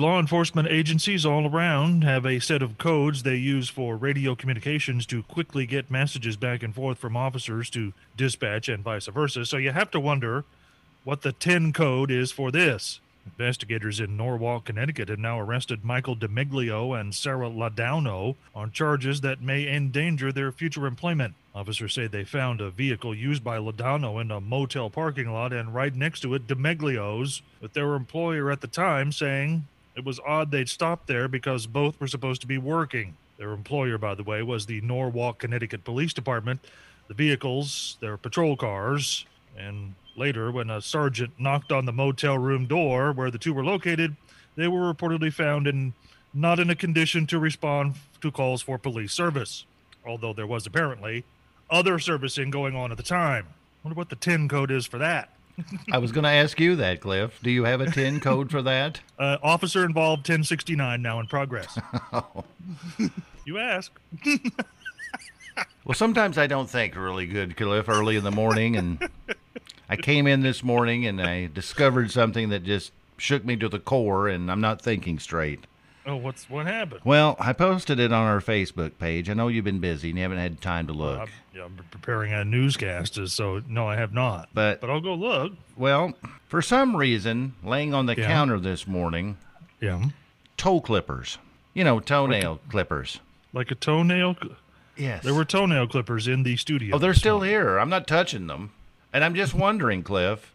Law enforcement agencies all around have a set of codes they use for radio communications to quickly get messages back and forth from officers to dispatch and vice versa. So you have to wonder what the 10 code is for this. Investigators in Norwalk, Connecticut have now arrested Michael DeMiglio and Sarah Ladauno on charges that may endanger their future employment. Officers say they found a vehicle used by Ladauno in a motel parking lot and right next to it DeMiglio's, with their employer at the time saying it was odd they'd stopped there because both were supposed to be working. Their employer, by the way, was the Norwalk, Connecticut Police Department. The vehicles, their patrol cars, and later, when a sergeant knocked on the motel room door where the two were located, they were reportedly found in not in a condition to respond to calls for police service, although there was apparently other servicing going on at the time. Wonder what the 10 code is for that. I was going to ask you that, Cliff. Do you have a 10 code for that? Uh, officer involved 1069 now in progress. you ask. well, sometimes I don't think really good, Cliff, early in the morning. And I came in this morning and I discovered something that just shook me to the core, and I'm not thinking straight. Oh, what's what happened? Well, I posted it on our Facebook page. I know you've been busy and you haven't had time to look. I'm, yeah, I'm preparing a newscast, so no, I have not. But but I'll go look. Well, for some reason, laying on the Yeah. counter this morning, Yeah, toe clippers. You know, toenail clippers. like a toenail. Yes. There were toenail clippers in the studio. Oh, they're still morning. here. I'm not touching them. And I'm just wondering, Cliff,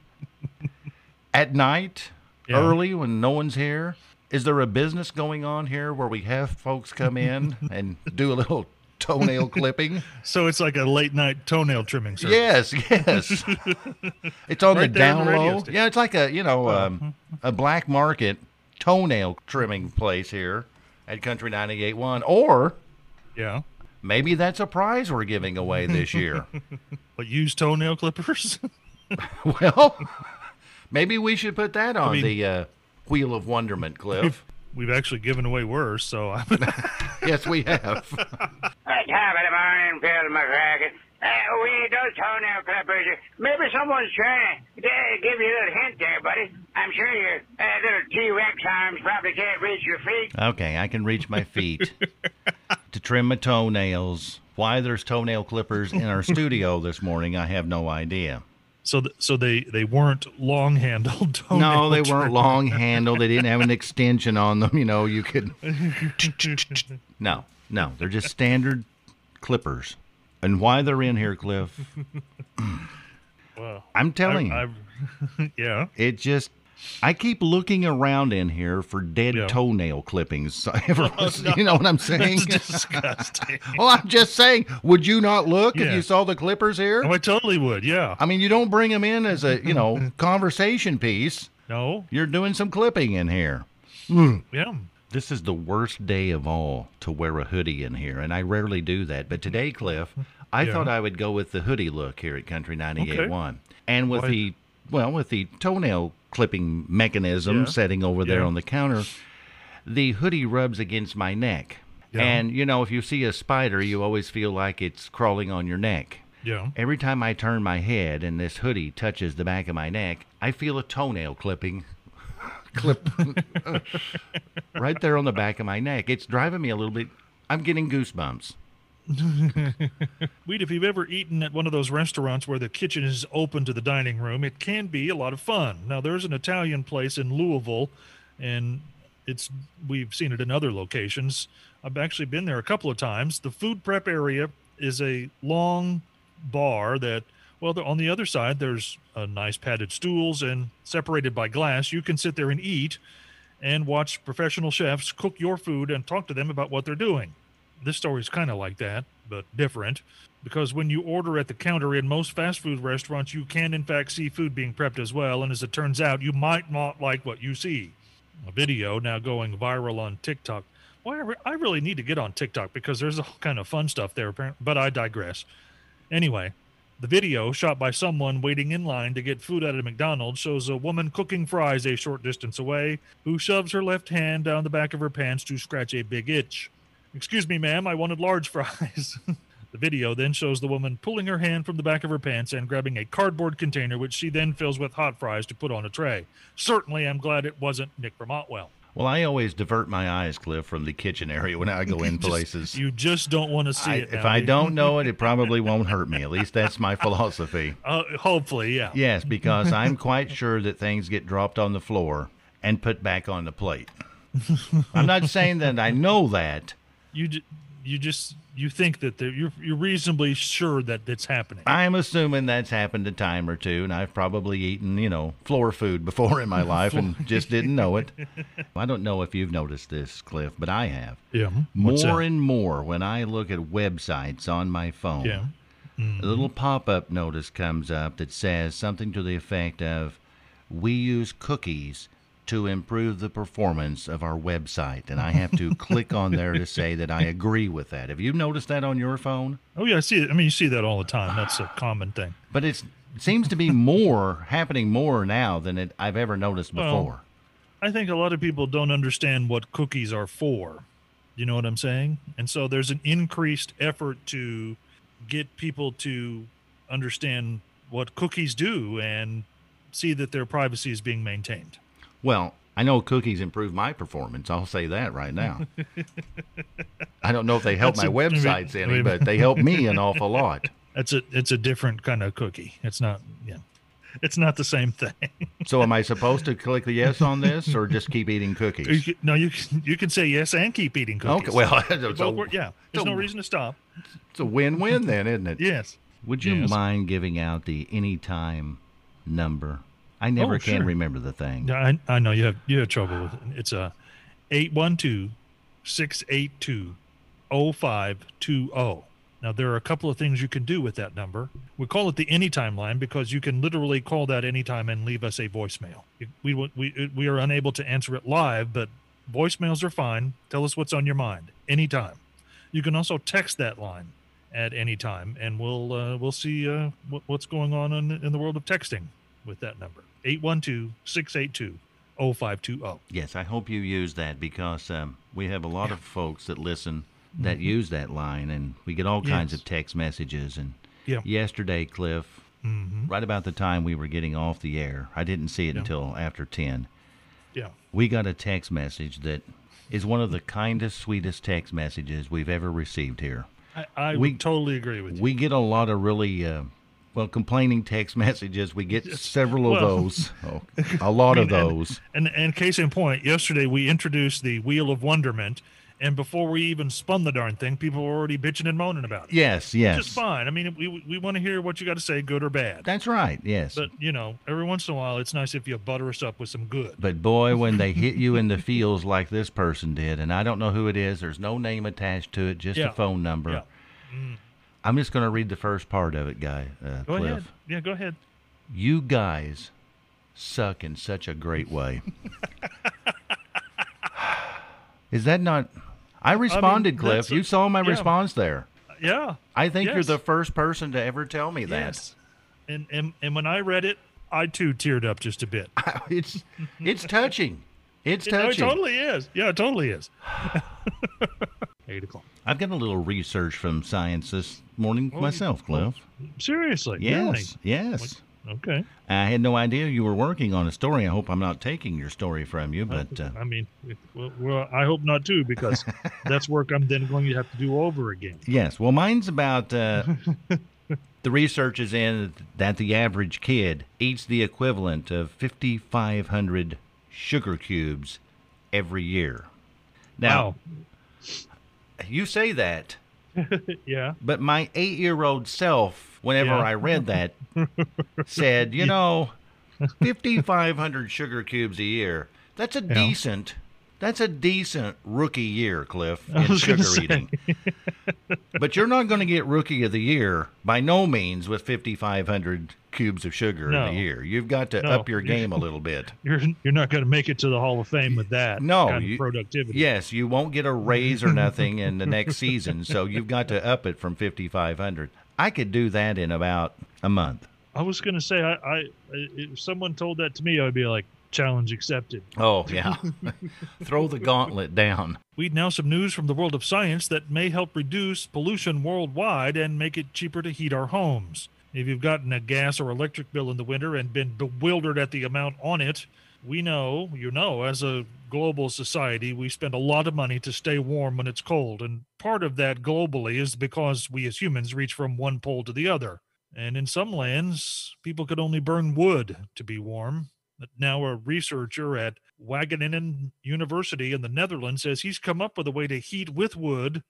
at night, Yeah. early when no one's here, is there a business going on here where we have folks come in and do a little toenail clipping? So it's like a late night toenail trimming service. Yes, yes. it's on Right the down the low. station. Yeah, it's like a, you know, um, a black market toenail trimming place here at Country 98.1. Or Yeah. maybe that's a prize we're giving away this year. But use toenail clippers. Well, maybe we should put that on mean- the uh, wheel of wonderment, Cliff. We've actually given away worse. So I'm. yes, we have. At top of the morning, Phil McCracken. Uh, we need those toenail clippers. Maybe someone's trying to uh, give you a little hint there, buddy. I'm sure your uh, little T-Rex arms probably can't reach your feet. Okay, I can reach my feet to trim my toenails. Why there's toenail clippers in our studio this morning, I have no idea. So th- so they they weren't long handled. No, they weren't long handled. They didn't have an extension on them. You know, you could. No, no, they're just standard clippers. And why they're in here, Cliff? Wow. I'm telling you. I, I, yeah. It just, I keep looking around in here for dead Yeah. toenail clippings. Oh, ever- You know what I'm saying? That's disgusting. well, I'm just saying, would you not look if you saw the clippers here? oh, I totally would. Yeah. I mean, you don't bring them in as a, you know, conversation piece. No. You're doing some clipping in here. Mm. Yeah. This is the worst day of all to wear a hoodie in here, and I rarely do that. But today, Cliff, I Yeah. thought I would go with the hoodie look here at Country 98.1. And with Why- the, well, with the toenail clipping mechanism Yeah. setting over there Yeah. on the counter, the hoodie rubs against my neck. Yeah. And, you know, if you see a spider, you always feel like it's crawling on your neck. Yeah. Every time I turn my head and this hoodie touches the back of my neck, I feel a toenail clipping clip right there on the back of my neck. It's driving me a little bit. I'm getting goosebumps. Weed, if you've ever eaten at one of those restaurants where the kitchen is open to the dining room, it can be a lot of fun. Now, there's an Italian place in Louisville, and it's we've seen it in other locations. I've actually been there a couple of times. The food prep area is a long bar that, well, on the other side, there's uh, nice padded stools and separated by glass. You can sit there and eat and watch professional chefs cook your food and talk to them about what they're doing this story is kind of like that, but different. Because when you order at the counter in most fast food restaurants, you can in fact see food being prepped as well. And as it turns out, you might not like what you see. A video now going viral on TikTok. Why I I really need to get on TikTok because there's all kind of fun stuff there. apparent- But I digress. Anyway, The video, shot by someone waiting in line to get food at a McDonald's, shows a woman cooking fries a short distance away who shoves her left hand down the back of her pants to scratch a big itch. Excuse me, ma'am, I wanted large fries. the video then shows the woman pulling her hand from the back of her pants and grabbing a cardboard container, which she then fills with hot fries to put on a tray. Certainly, I'm glad it wasn't Nick from Otwell. Well, I always divert my eyes, Cliff, from the kitchen area when I go in Just- places. you just don't want to see I- it. if now, I do don't know it, it probably won't hurt me. At least that's my philosophy. uh, hopefully, yeah. Yes, because I'm quite sure that things get dropped on the floor and put back on the plate. I'm not saying that I know that. You you just you think that you're you're reasonably sure that it's happening. I'm assuming that's happened a time or two, and I've probably eaten, you know, floor food before in my life and just didn't know it. I don't know if you've noticed this, Cliff, but I have. yeah. What's More that? and more when I look at websites on my phone. yeah. A mm-hmm. little pop up notice comes up that says something to the effect of We use cookies to improve the performance of our website. And I have to click on there to say that I agree with that. Have you noticed that on your phone? Oh yeah, I see it. I mean, you see that all the time. That's a common thing. But it's, it seems to be more happening more now than it, I've ever noticed Well, before. I think a lot of people don't understand what cookies are for. You know what I'm saying? And so there's an increased effort to get people to understand what cookies do and see that their privacy is being maintained. Well, I know cookies improve my performance. I'll say that right now. I don't know if they help That's my a- websites I any, mean- but they help me an awful lot. That's a it's a different kind of cookie. It's not yeah. It's not the same thing. So am I supposed to click the yes on this or just keep eating cookies? can- no, you can, you can say yes and keep eating cookies. Okay, well, so yeah. There's so- no reason to stop. it's a win-win then, isn't it? Yes. Would you Yes. mind giving out the anytime number? I never Oh, can sure. remember the thing. I, I know you have you have trouble with it. It's a 812-682-0520. Now there are a couple of things you can do with that number. We call it the anytime line because you can literally call that anytime and leave us a voicemail. We we we, we are unable to answer it live, but voicemails are fine. Tell us what's on your mind anytime. You can also text that line at any time, and we'll uh, we'll see uh, what, what's going on in, in the world of texting with that number 812-682-0520. Yes, I hope you use that because um, we have a lot of folks that listen that use that line, and we get all kinds Yes. of text messages. And Yeah. yesterday, Cliff, Mm-hmm. right about the time we were getting off the air, I didn't see it Yeah. until after 10. Yeah. We got a text message that is one of the kindest, sweetest text messages we've ever received here. I, I We- would totally agree with you. We get a lot of really, uh, well, complaining text messages. We get several of Well- those, oh, a lot of those. And and case in point, yesterday we introduced the Wheel of Wonderment, and before we even spun the darn thing, people were already bitching and moaning about it. Yes, yes. Which is fine. I mean, we we want to hear what you got to say, good or bad. That's right, yes. But you know, every once in a while, it's nice if you butter us up with some good. But boy, when they hit you in the feels like this person did, and I don't know who it is, there's no name attached to it, just Yeah. a phone number. Yeah. Mm. I'm just going to read the first part of it, guy. Uh, Go Cliff. ahead. Yeah, go ahead. You guys suck in such a great way. is that not? I responded, Cliff. a- you saw my yeah. response there. Yeah. I think you're the first person to ever tell me that. Yes. And and and when I read it, I too teared up just a bit. it's it's touching. It's It, no, it touching. totally is. Yeah, it totally is. Eight o'clock. I've got a little research from science this morning Oh, myself, Cliff. Seriously. Yes, yes. Really? Okay. I had no idea you were working on a story. I hope I'm not taking your story from you, but uh, I mean, well, well, I hope not too, because that's work I'm then going to have to do over again. yes. Well, mine's about uh, the research is in that the average kid eats the equivalent of 5,500 sugar cubes every year. Now, you say that, yeah. but my eight year old self, whenever Yeah. I read that, said, you know, 5,500 sugar cubes a year. That's a decent. That's a decent rookie year, Cliff, in sugar say. eating. but you're not going to get rookie of the year by no means with 5,500 cubes of sugar No. in a year. You've got to No. up your game a little bit. You're you're not going to make it to the Hall of Fame with that No, kind you- of productivity. Yes, you won't get a raise or nothing in the next season, so you've got to up it from 5,500. I could do that in about a month. I was going to say, I, I, if someone told that to me, I'd be like, challenge accepted. Oh, yeah. Throw the gauntlet down. Weed now some news from the world of science that may help reduce pollution worldwide and make it cheaper to heat our homes. If you've gotten a gas or electric bill in the winter and been bewildered at the amount on it, we know, you know, as a global society, we spend a lot of money to stay warm when it's cold. And part of that globally is because we as humans reach from one pole to the other. And in some lands, people could only burn wood to be warm. Now, a researcher at Wageningen University in the Netherlands says he's come up with a way to heat with wood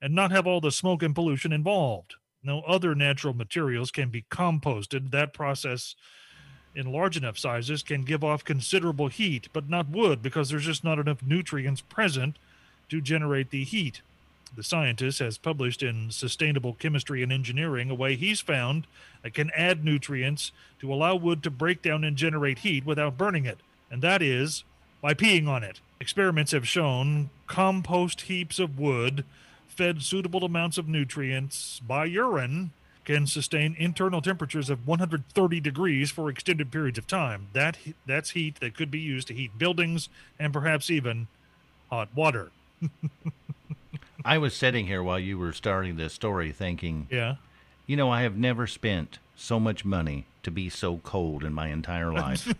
and not have all the smoke and pollution involved. Now, other natural materials can be composted. That process in large enough sizes can give off considerable heat, but not wood because there's just not enough nutrients present to generate the heat. The scientist has published in Sustainable Chemistry and Engineering a way he's found that can add nutrients to allow wood to break down and generate heat without burning it, and that is by peeing on it. Experiments have shown compost heaps of wood fed suitable amounts of nutrients by urine can sustain internal temperatures of 130 degrees for extended periods of time. That that's heat that could be used to heat buildings and perhaps even hot water. I was sitting here while you were starting this story thinking, Yeah. you know, I have never spent so much money to be so cold in my entire life.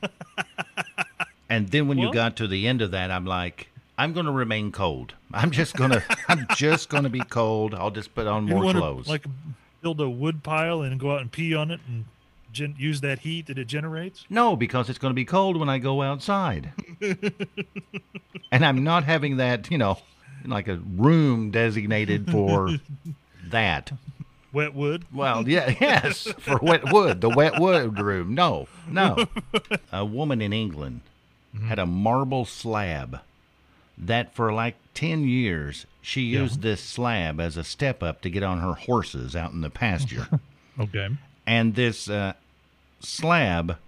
and then when you got to the end of that, I'm like, I'm going to remain cold. I'm just going to I'm just going to be cold. I'll just put on more clothes. Like build a wood pile and go out and pee on it and gen- use that heat that it generates. No, because it's going to be cold when I go outside. and I'm not having that, you know, like a room designated for that. Wet wood. Well, yeah, yes, for wet wood, the wet wood room. No, no. A woman in England had a marble slab that for like 10 years she Yeah. used this slab as a step up to get on her horses out in the pasture. Okay. and this uh, slab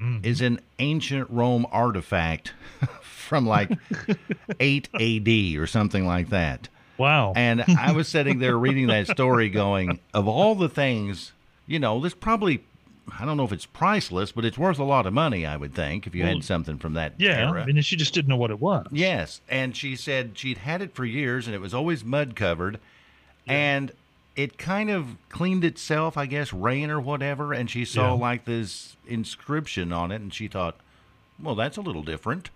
Mm-hmm. is an ancient Rome artifact from like 8 AD or something like that. Wow. And I was sitting there reading that story going, of all the things, you know, this probably, I don't know if it's priceless, but it's worth a lot of money, I would think, if you Well, had something from that yeah. era. I mean, she just didn't know what it was. Yes, and she said she'd had it for years and it was always mud covered, and it kind of cleaned itself, I guess, rain or whatever, and she saw Yeah. like this inscription on it, and she thought, well, that's a little different,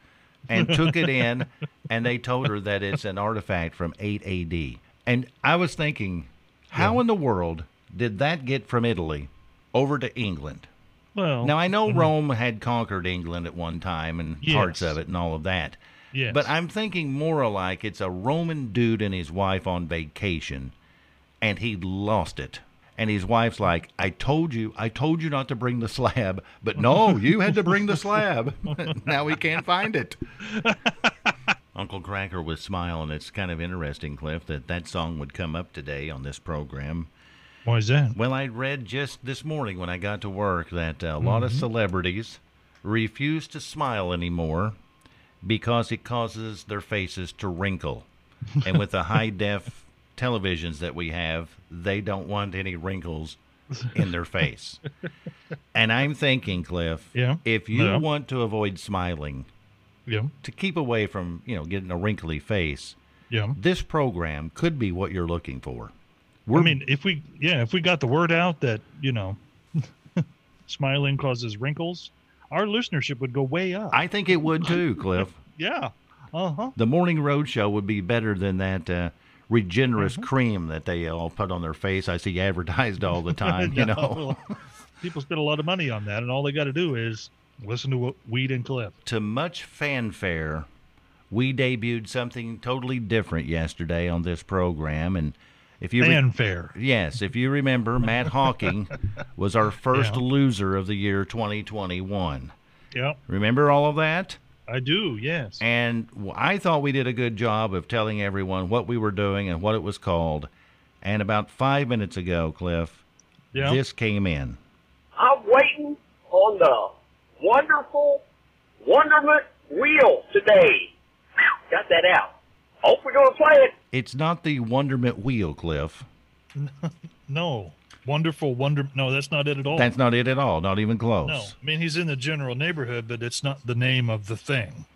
and took it in, and they told her that it's an artifact from 8 AD. And I was thinking, how in the world did that get from Italy over to England? Well, Now I know mm-hmm. Rome had conquered England at one time and parts of it and all of that. yes. But I'm thinking more like it's a Roman dude and his wife on vacation, and he lost it. And his wife's like, "I told you, I told you not to bring the slab, but no, you had to bring the slab. now we can't find it." Uncle Kracker was smiling. It's kind of interesting, Cliff, that that song would come up today on this program. Why is that? Well, I read just this morning when I got to work that uh, a lot of mm-hmm. celebrities refuse to smile anymore because it causes their faces to wrinkle. and with the high def televisions that we have, they don't want any wrinkles in their face. and I'm thinking, Cliff, Yeah. if you Yeah. want to avoid smiling, Yeah. to keep away from, you know, getting a wrinkly face, Yeah. this program could be what you're looking for. I mean, if we yeah, if we got the word out that you know, smiling causes wrinkles, our listenership would go way up. I think it would too, Cliff. yeah. Uh huh. The morning road show would be better than that uh, Regenerist Mm-hmm. cream that they all put on their face. I see advertised all the time. You know, people spend a lot of money on that, and all they got to do is listen to Weed and Cliff. to much fanfare, we debuted something totally different yesterday on this program, and if you re- Fanfare. yes, if you remember, Matt Hawking was our first Yeah. loser of the year 2021. Yep, Remember all of that? I do. Yes. And I thought we did a good job of telling everyone what we were doing and what it was called. And about five minutes ago, Cliff, yeah. this came in. I'm waiting on the wonderful wonderment wheel today. Got that out. Hope we're going to play it. It's not the Wonderment Wheel, Cliff. no. Wonderful wonder. No, that's not it at all. That's not it at all. Not even close. no, I mean he's in the general neighborhood, but it's not the name of the thing.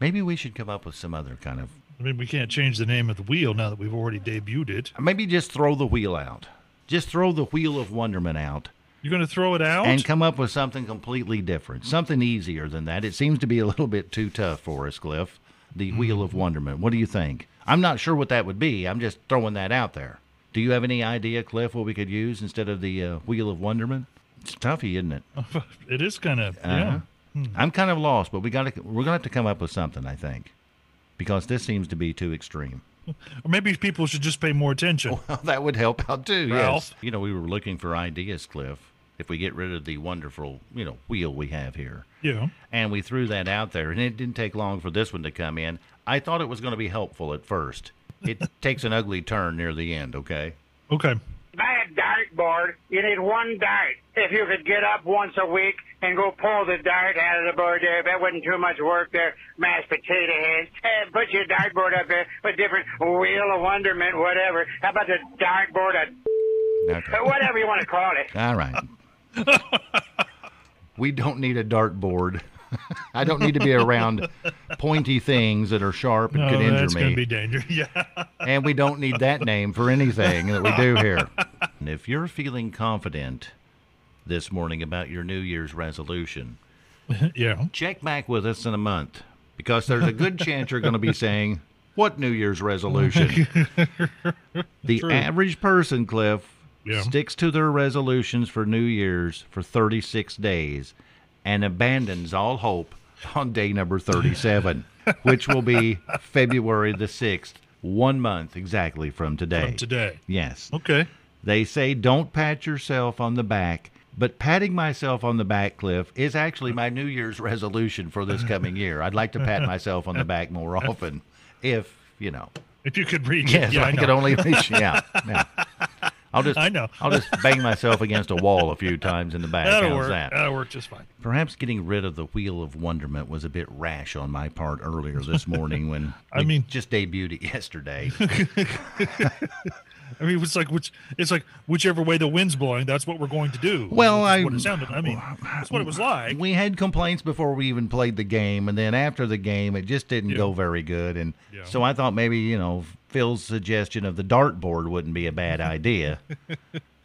Maybe we should come up with some other kind of. I mean, we can't change the name of the wheel now that we've already debuted it. Maybe just throw the wheel out. Just throw the wheel of wonderment out You're going to throw it out? and come up with something completely different. Something easier than that. It seems to be a little bit too tough for us, Cliff. The wheel hmm. of wonderment. What do you think? I'm not sure what that would be. I'm just throwing that out there. Do you have any idea, Cliff, what we could use instead of the uh, wheel of wonderment? It's toughy, isn't it? it is kind of Uh-huh. yeah. I'm kind of lost, but we got to we're gonna have to come up with something, I think, because this seems to be too extreme. Or maybe people should just pay more attention. Well, that would help out too. Yes. Ralph? You know, we were looking for ideas, Cliff. If we get rid of the wonderful, you know, wheel we have here, Yeah. and we threw that out there, and it didn't take long for this one to come in. I thought it was going to be helpful at first. It takes an ugly turn near the end. Okay. Okay. Bad a dartboard. You need one dart. If you could get up once a week and go pull the dart out of the board there, if that wasn't too much work there, mashed potato heads, and put your dartboard up there with different wheel of wonderment, whatever. How about the dartboard, of, Okay. whatever you want to call it? All right. we don't need a dartboard. I don't need to be around pointy things that are sharp and No, could injure that's going me. to be dangerous. Yeah. and we don't need that name for anything that we do here. And if you're feeling confident this morning about your New Year's resolution, yeah. check back with us in a month because there's a good chance you're going to be saying, What New Year's resolution? the True. average person, Cliff, Yeah. sticks to their resolutions for New Year's for 36 days and abandons all hope on day number 37, which will be February the 6th, one month exactly from today. From today. Yes. Okay. They say don't pat yourself on the back, but patting myself on the back, Cliff, is actually my New Year's resolution for this coming year. I'd like to pat myself on the back more often, if you know. If you could reach Yes, it. Yeah, I, I could only reach. Yeah, yeah. I'll just. I know. I'll just bang myself against a wall a few times in the back. That'll How's work. that? That'll work just fine. Perhaps getting rid of the wheel of wonderment was a bit rash on my part earlier this morning when I mean- just debuted it yesterday. I mean, it's like which it's like whichever way the wind's blowing, that's what we're going to do. Well, I- what it sounded. I mean, that's what it was like. we had complaints before we even played the game, and then after the game, it just didn't Yeah. go very good. And Yeah. so I thought maybe you know Phil's suggestion of the dartboard wouldn't be a bad idea.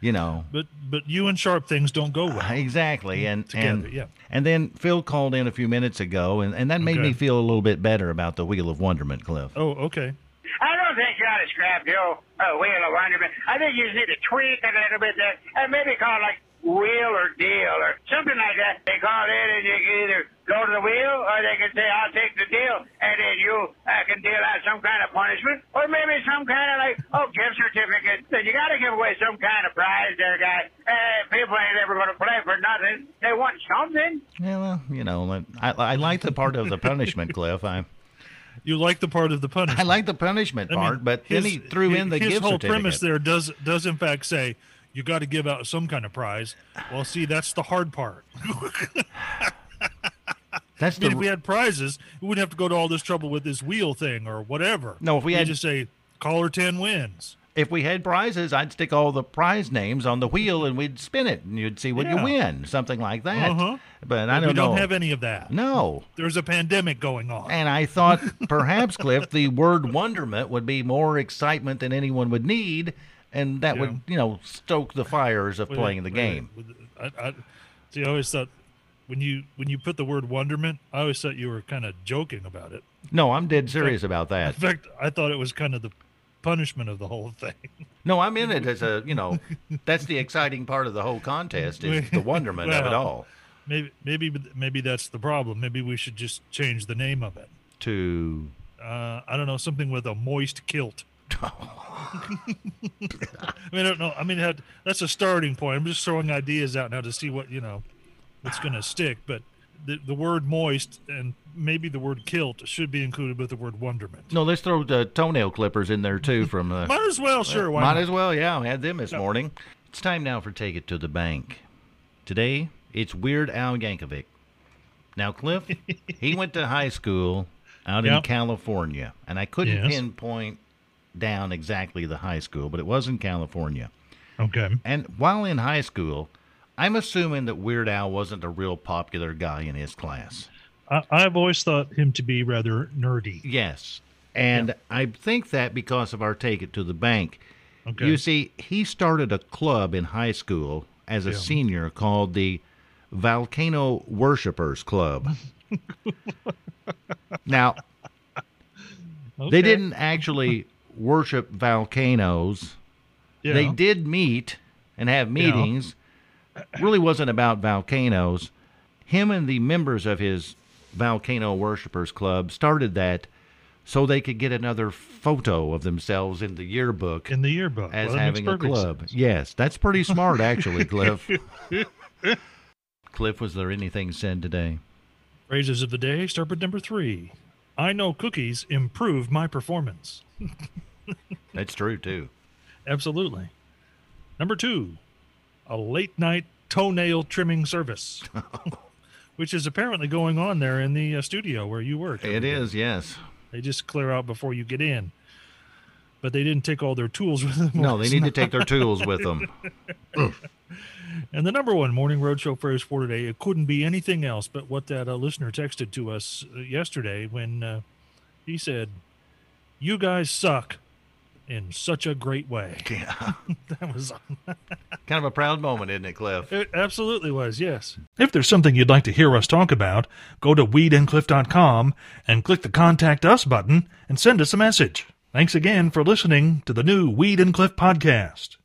you know, But but you and sharp things don't go well. exactly. And Together, and yeah. and then Phil called in a few minutes ago, and, and that made Okay. me feel a little bit better about the Wheel of Wonderment, Cliff. Oh, okay. I don't think you ought to scrap the old uh, wheel of wonderment. I think you just need to tweak it a little bit there, and maybe call it like wheel or deal or something like that. They call it, and you can either go to the wheel, or they can say, "I'll take the deal," and then you uh, can deal out some kind of punishment, or maybe some kind of like, oh, gift certificate. So you got to give away some kind of prize, there, guy. Uh, people ain't ever going to play for nothing. They want something. Yeah, well, you know, I, I like the part of the punishment, Cliff. I You like the part of the punishment. I like the punishment I mean, part, but then he threw in the his gift whole certificate. premise there does does in fact say you got to give out some kind of prize. Well, see, that's the hard part. That's I mean, the if we had prizes, we wouldn't have to go to all this trouble with this wheel thing or whatever. No, if we We'd had- just say caller ten wins. if we had prizes, I'd stick all the prize names on the wheel and we'd spin it and you'd see what you win, something like that. Uh-huh. But I don't know. don't have any of that. no. There's a pandemic going on. And I thought perhaps, Cliff, the word wonderment would be more excitement than anyone would need, and that would, you know, stoke the fires of Wait, playing the wait, game. wait. I, I, see, I always thought when you when you put the word wonderment, I always thought you were kind of joking about it. No, I'm dead serious about that. In fact, I thought it was kind of the punishment of the whole thing. No, I'm in it as a, you know, that's the exciting part of the whole contest is the wonderment of it all. Maybe maybe maybe that's the problem. Maybe we should just change the name of it. To Uh, I don't know, something with a moist kilt. I mean, I don't know. I mean, that- that's a starting point. I'm just throwing ideas out now to see what you know, what's going to stick. But the the word moist and maybe the word kilt should be included with the word wonderment. no, let's throw the toenail clippers in there too from the Might as well, sure. Why Might not? as well, yeah. I had them this morning. It's time now for Take It to the Bank. Today, it's Weird Al Yankovic. Now, Cliff, he went to high school out in California, and I couldn't Yes. pinpoint down exactly the high school, but it was in California. Okay. And while in high school, I'm assuming that Weird Al wasn't a real popular guy in his class. I, I've always thought him to be rather nerdy. Yes. And I think that because of our Take It to the Bank. Okay. You see, he started a club in high school as a Yeah. senior called the Volcano Worshippers Club. now, Okay. they didn't actually worship volcanoes. Yeah. They did meet and have meetings. Really wasn't about volcanoes. Him and the members of his Volcano Worshippers Club started that so they could get another photo of themselves in the yearbook in the yearbook as Well, having a club. sense. Yes, that's pretty smart, actually, Cliff. Cliff, was there anything said today? Phrases of the day start with number three. I know cookies improve my performance. That's true too. Absolutely. Number two, a late night toenail trimming service, which is apparently going on there in the uh, studio where you work. It is, yes. They just clear out before you get in. But they didn't take all their tools with them. No, they need to take their tools with them. And the number one morning roadshow phrase for today, it couldn't be anything else but what that uh, listener texted to us uh, yesterday when uh, he said, "You guys suck in such a great way." Yeah. that was kind of a proud moment, isn't it, Cliff? it. Absolutely was. Yes. If there's something you'd like to hear us talk about, go to weedandcliff.com and click the Contact Us button and send us a message. Thanks again for listening to the new Weed and Cliff podcast.